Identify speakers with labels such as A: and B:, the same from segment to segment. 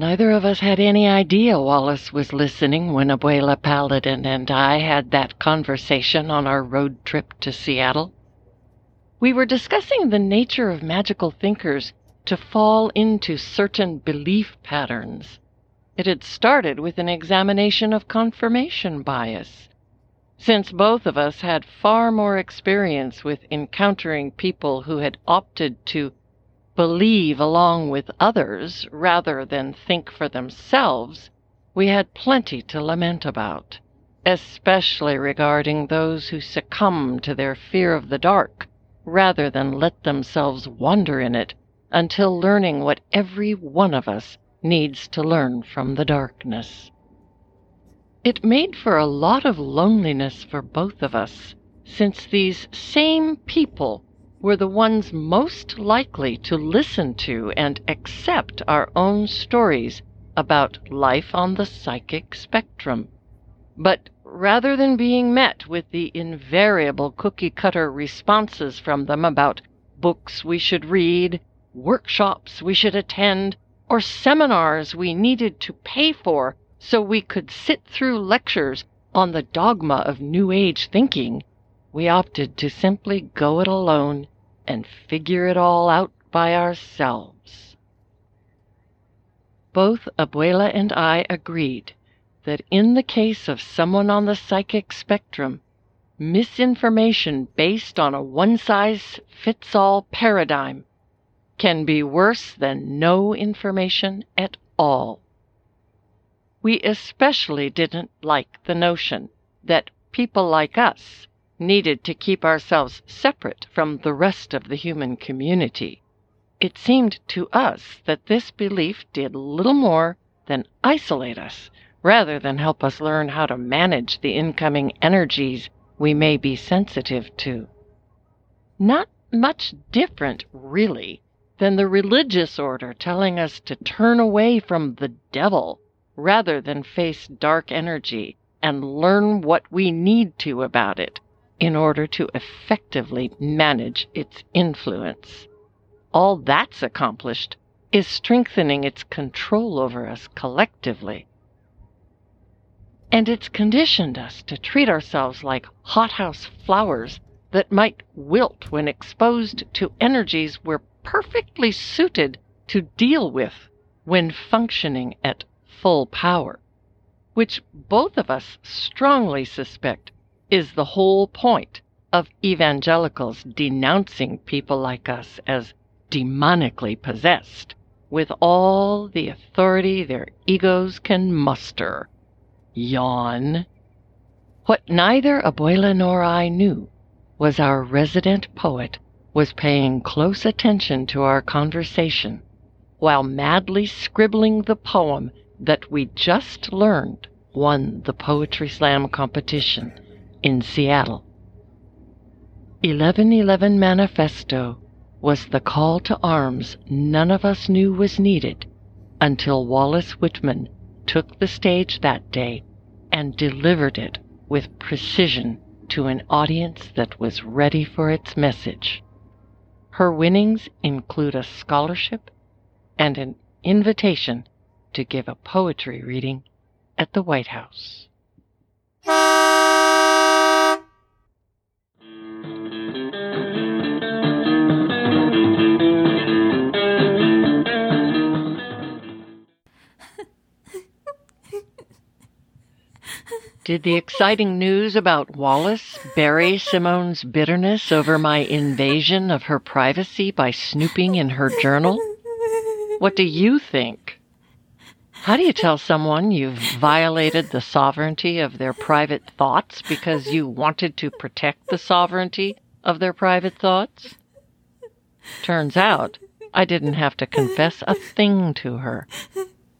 A: Neither of us had any idea Wallace was listening when Abuela Paladin and I had that conversation on our road trip to Seattle. We were discussing the nature of magical thinkers to fall into certain belief patterns. It had started with an examination of confirmation bias. Since both of us had far more experience with encountering people who had opted to believe along with others rather than think for themselves, we had plenty to lament about, especially regarding those who succumb to their fear of the dark rather than let themselves wander in it until learning what every one of us needs to learn from the darkness. It made for a lot of loneliness for both of us, since these same people were the ones most likely to listen to and accept our own stories about life on the psychic spectrum. But rather than being met with the invariable cookie cutter responses from them about books we should read, workshops we should attend, or seminars we needed to pay for so we could sit through lectures on the dogma of New Age thinking, we opted to simply go it alone and figure it all out by ourselves. Both Abuela and I agreed that in the case of someone on the psychic spectrum, misinformation based on a one size fits all paradigm can be worse than no information at all. We especially didn't like the notion that people like us needed to keep ourselves separate from the rest of the human community. It seemed to us that this belief did little more than isolate us rather than help us learn how to manage the incoming energies we may be sensitive to. Not much different, really, than the religious order telling us to turn away from the devil rather than face dark energy and learn what we need to about it in order to effectively manage its influence. All that's accomplished is strengthening its control over us collectively. And it's conditioned us to treat ourselves like hothouse flowers that might wilt when exposed to energies we're perfectly suited to deal with when functioning at full power, which both of us strongly suspect is the whole point of evangelicals denouncing people like us as demonically possessed with all the authority their egos can muster. Yawn. What neither Abuela nor I knew was our resident poet was paying close attention to our conversation while madly scribbling the poem that we just learned won the Poetry Slam competition in Seattle. 1111 Manifesto was the call to arms none of us knew was needed until Wallace Whitman took the stage that day and delivered it with precision to an audience that was ready for its message. Her winnings include a scholarship and an invitation to give a poetry reading at the White House. Did the exciting news about Wallace bury Simone's bitterness over my invasion of her privacy by snooping in her journal? What do you think? How do you tell someone you've violated the sovereignty of their private thoughts because you wanted to protect the sovereignty of their private thoughts? Turns out I didn't have to confess a thing to her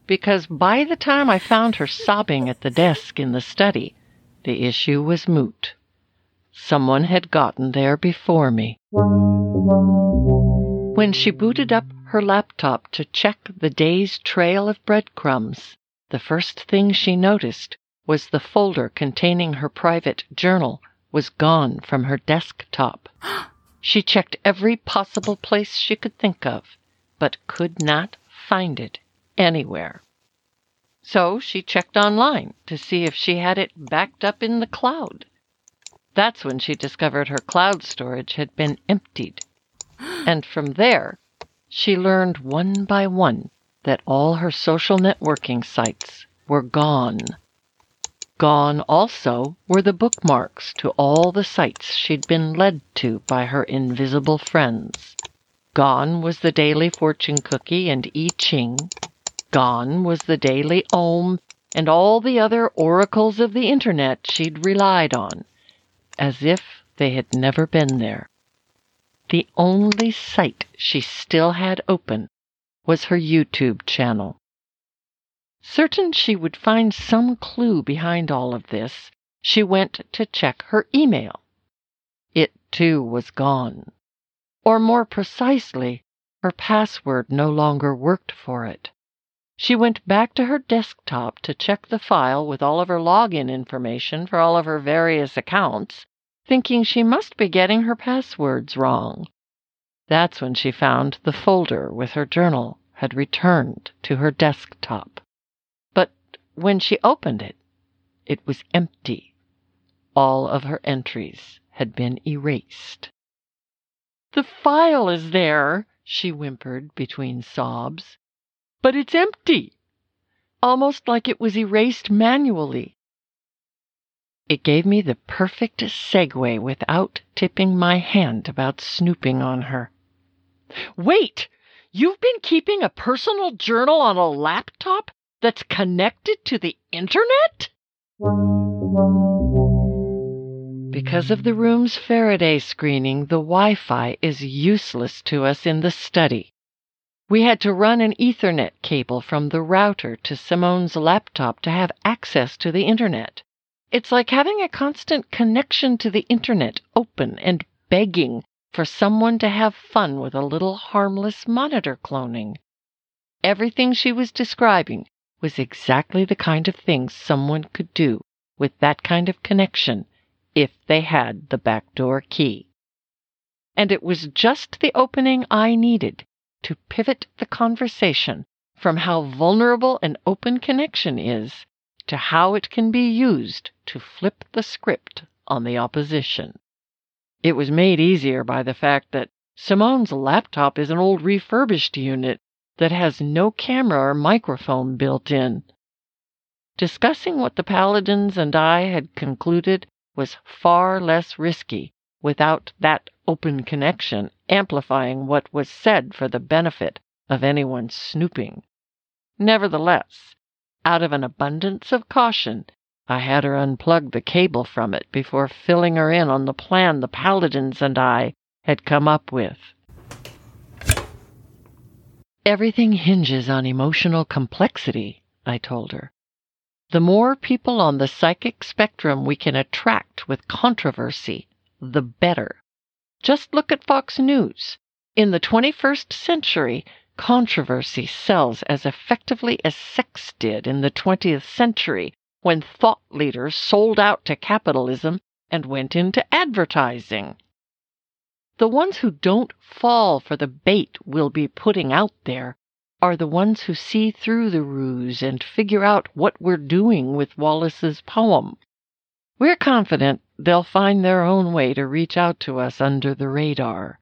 A: because by the time I found her sobbing at the desk in the study, the issue was moot. Someone had gotten there before me. When she booted up her laptop to check the day's trail of breadcrumbs, the first thing she noticed was the folder containing her private journal was gone from her desktop. she checked every possible place she could think of, but could not find it anywhere. So she checked online to see if she had it backed up in the cloud. That's when she discovered her cloud storage had been emptied. And from there, she learned one by one that all her social networking sites were gone. Gone also were the bookmarks to all the sites she'd been led to by her invisible friends. Gone was the daily fortune cookie and I Ching. Gone was the daily Om and all the other oracles of the internet she'd relied on, as if they had never been there. The only site she still had open was her YouTube channel. Certain she would find some clue behind all of this, she went to check her email. It, too, was gone. Or more precisely, her password no longer worked for it. She went back to her desktop to check the file with all of her login information for all of her various accounts, thinking she must be getting her passwords wrong. That's when she found the folder with her journal had returned to her desktop But when she opened it, it was empty. All of her entries had been erased. The file is there, she whimpered between sobs, but it's empty, almost like it was erased manually. It gave me the perfect segue without tipping my hand about snooping on her. Wait! You've been keeping a personal journal on a laptop that's connected to the internet? Because of the room's Faraday screening, the Wi Fi is useless to us in the study. We had to run an Ethernet cable from the router to Simone's laptop to have access to the internet. It's like having a constant connection to the internet open and begging for someone to have fun with a little harmless monitor cloning. Everything she was describing was exactly the kind of thing someone could do with that kind of connection if they had the backdoor key. And it was just the opening I needed to pivot the conversation from how vulnerable an open connection is to how it can be used to flip the script on the opposition. It was made easier by the fact that Simone's laptop is an old refurbished unit that has no camera or microphone built in. Discussing what the Paladins and I had concluded was far less risky without that open connection amplifying what was said for the benefit of anyone snooping. Nevertheless, out of an abundance of caution, I had her unplug the cable from it before filling her in on the plan the Paladins and I had come up with. Everything hinges on emotional complexity, I told her. The more people on the psychic spectrum we can attract with controversy, the better. Just look at Fox News. In the 21st century, controversy sells as effectively as sex did in the 20th century when thought leaders sold out to capitalism and went into advertising. The ones who don't fall for the bait we'll be putting out there are the ones who see through the ruse and figure out what we're doing with Wallace's poem. We're confident they'll find their own way to reach out to us under the radar.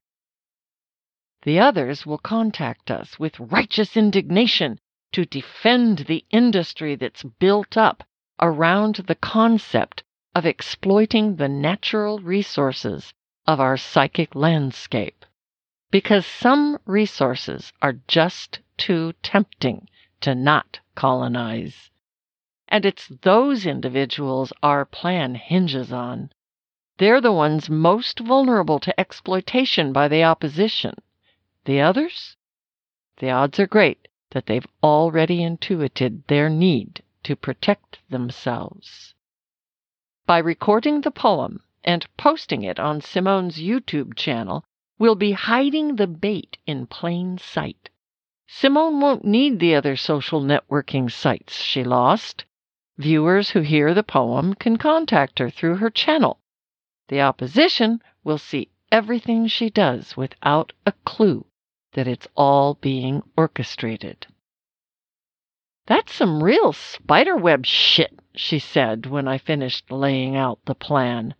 A: The others will contact us with righteous indignation to defend the industry that's built up around the concept of exploiting the natural resources of our psychic landscape. Because some resources are just too tempting to not colonize. And it's those individuals our plan hinges on. They're the ones most vulnerable to exploitation by the opposition. The others? The odds are great that they've already intuited their need to protect themselves. By recording the poem and posting it on Simone's YouTube channel, we'll be hiding the bait in plain sight. Simone won't need the other social networking sites she lost. Viewers who hear the poem can contact her through her channel. The opposition will see everything she does without a clue that it's all being orchestrated. That's some real spiderweb shit, she said when I finished laying out the plan.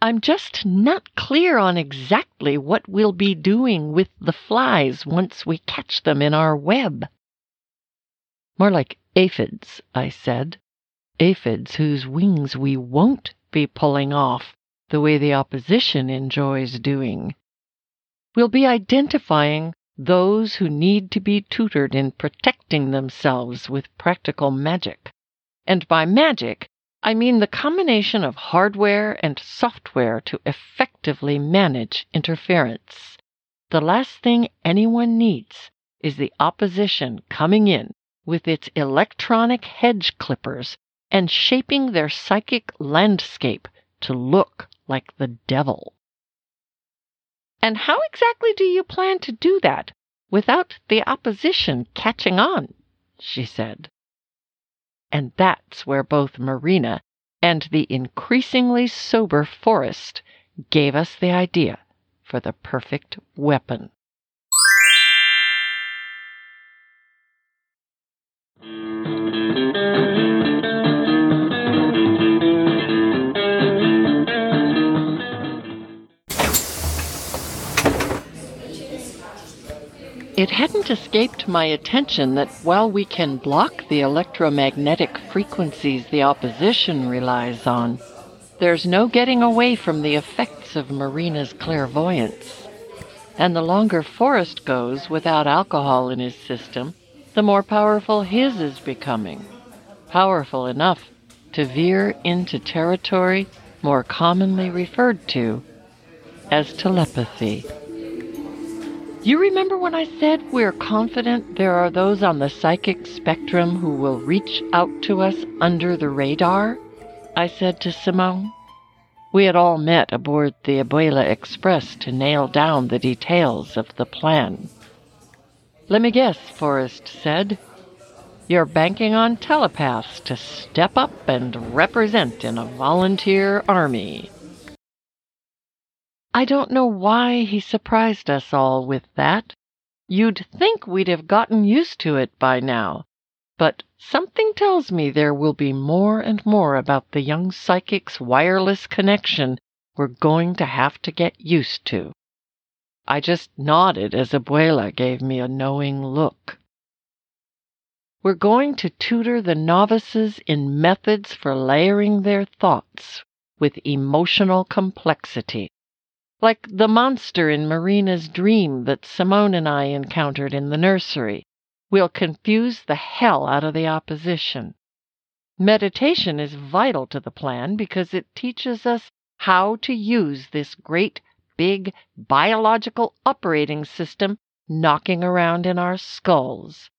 A: I'm just not clear on exactly what we'll be doing with the flies once we catch them in our web. More like aphids, I said. Aphids whose wings we won't be pulling off the way the opposition enjoys doing. We'll be identifying those who need to be tutored in protecting themselves with practical magic. And by magic, I mean the combination of hardware and software to effectively manage interference. The last thing anyone needs is the opposition coming in with its electronic hedge clippers and shaping their psychic landscape to look like the devil. And how exactly do you plan to do that without the opposition catching on? she said. And that's where both Marina and the increasingly sober Forrest gave us the idea for the perfect weapon. It hadn't escaped my attention that while we can block the electromagnetic frequencies the opposition relies on, there's no getting away from the effects of Marina's clairvoyance. And the longer Forrest goes without alcohol in his system, the more powerful his is becoming. Powerful enough to veer into territory more commonly referred to as telepathy. You remember when I said we're confident there are those on the psychic spectrum who will reach out to us under the radar? I said to Simone. We had all met aboard the Abuela Express to nail down the details of the plan. Let me guess, Forrest said. You're banking on telepaths to step up and represent in a volunteer army. I don't know why he surprised us all with that. You'd think we'd have gotten used to it by now, but something tells me there will be more and more about the young psychic's wireless connection we're going to have to get used to. I just nodded as Abuela gave me a knowing look. We're going to tutor the novices in methods for layering their thoughts with emotional complexity like the monster in Marina's dream that Simone and I encountered in the nursery. We'll confuse the hell out of the opposition. Meditation is vital to the plan because it teaches us how to use this great, big, biological operating system knocking around in our skulls.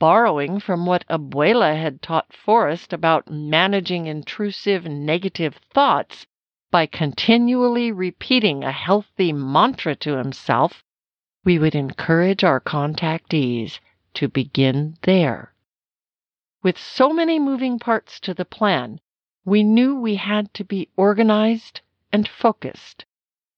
A: Borrowing from what Abuela had taught Forrest about managing intrusive negative thoughts, by continually repeating a healthy mantra to himself, we would encourage our contactees to begin there. With so many moving parts to the plan, we knew we had to be organized and focused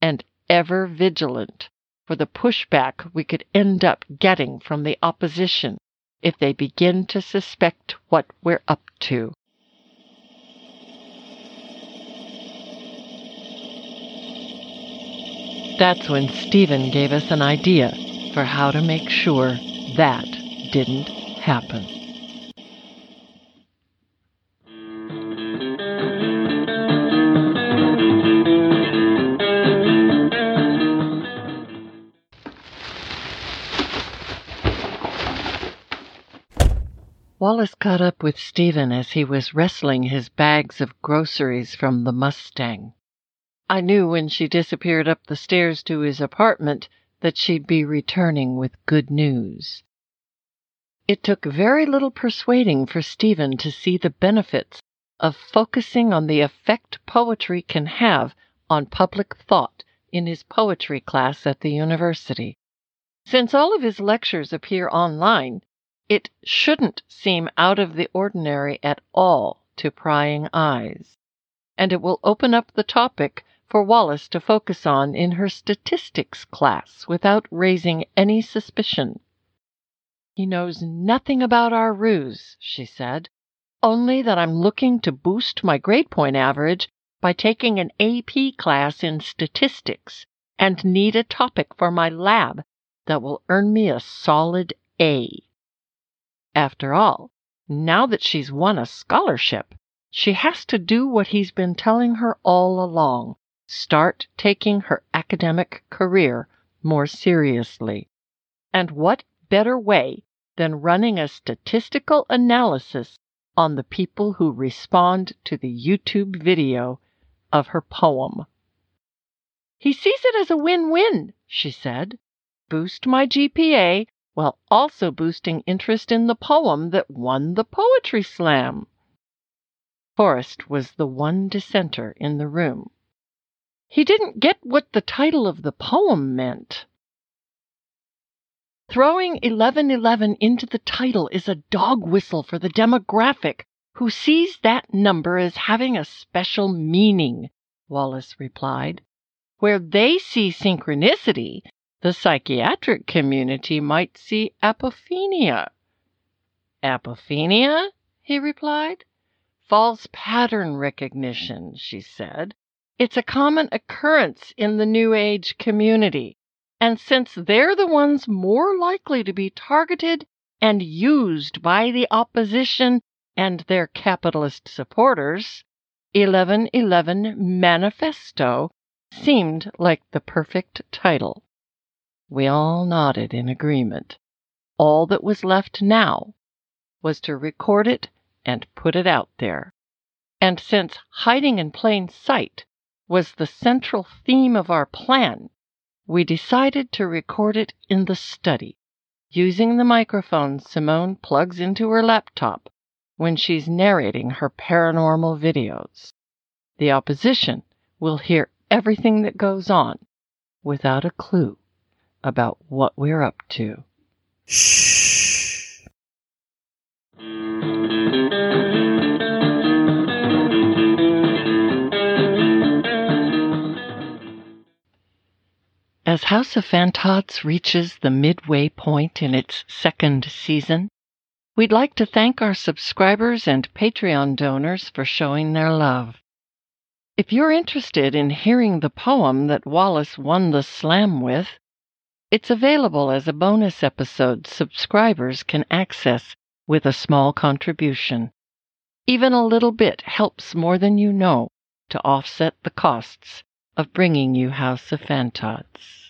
A: and ever vigilant for the pushback we could end up getting from the opposition if they begin to suspect what we're up to. That's when Stephen gave us an idea for how to make sure that didn't happen. Wallace caught up with Stephen as he was wrestling his bags of groceries from the Mustang. I knew when she disappeared up the stairs to his apartment that she'd be returning with good news. It took very little persuading for Stephen to see the benefits of focusing on the effect poetry can have on public thought in his poetry class at the university. Since all of his lectures appear online, it shouldn't seem out of the ordinary at all to prying eyes, and it will open up the topic for Wallace to focus on in her statistics class without raising any suspicion. He knows nothing about our ruse, she said, only that I'm looking to boost my grade point average by taking an AP class in statistics and need a topic for my lab that will earn me a solid A. After all, now that she's won a scholarship, she has to do what he's been telling her all along start taking her academic career more seriously. And what better way than running a statistical analysis on the people who respond to the YouTube video of her poem? He sees it as a win win, she said. Boost my GPA while also boosting interest in the poem that won the Poetry Slam. Forrest was the one dissenter in the room. He didn't get what the title of the poem meant. Throwing 1111 into the title is a dog whistle for the demographic who sees that number as having a special meaning, Wallace replied. Where they see synchronicity, the psychiatric community might see apophenia. Apophenia? he replied. False pattern recognition, she said. It's a common occurrence in the New Age community. And since they're the ones more likely to be targeted and used by the opposition and their capitalist supporters, 1111 Manifesto seemed like the perfect title. We all nodded in agreement. All that was left now was to record it and put it out there. And since hiding in plain sight was the central theme of our plan, we decided to record it in the study, using the microphone Simone plugs into her laptop when she's narrating her paranormal videos. The opposition will hear everything that goes on without a clue about what we're up to. Shh. As House of Phantods reaches the midway point in its second season, we'd like to thank our subscribers and Patreon donors for showing their love. If you're interested in hearing the poem that Wallace won the slam with, it's available as a bonus episode subscribers can access with a small contribution. Even a little bit helps more than you know to offset the costs of bringing you House of Phantods.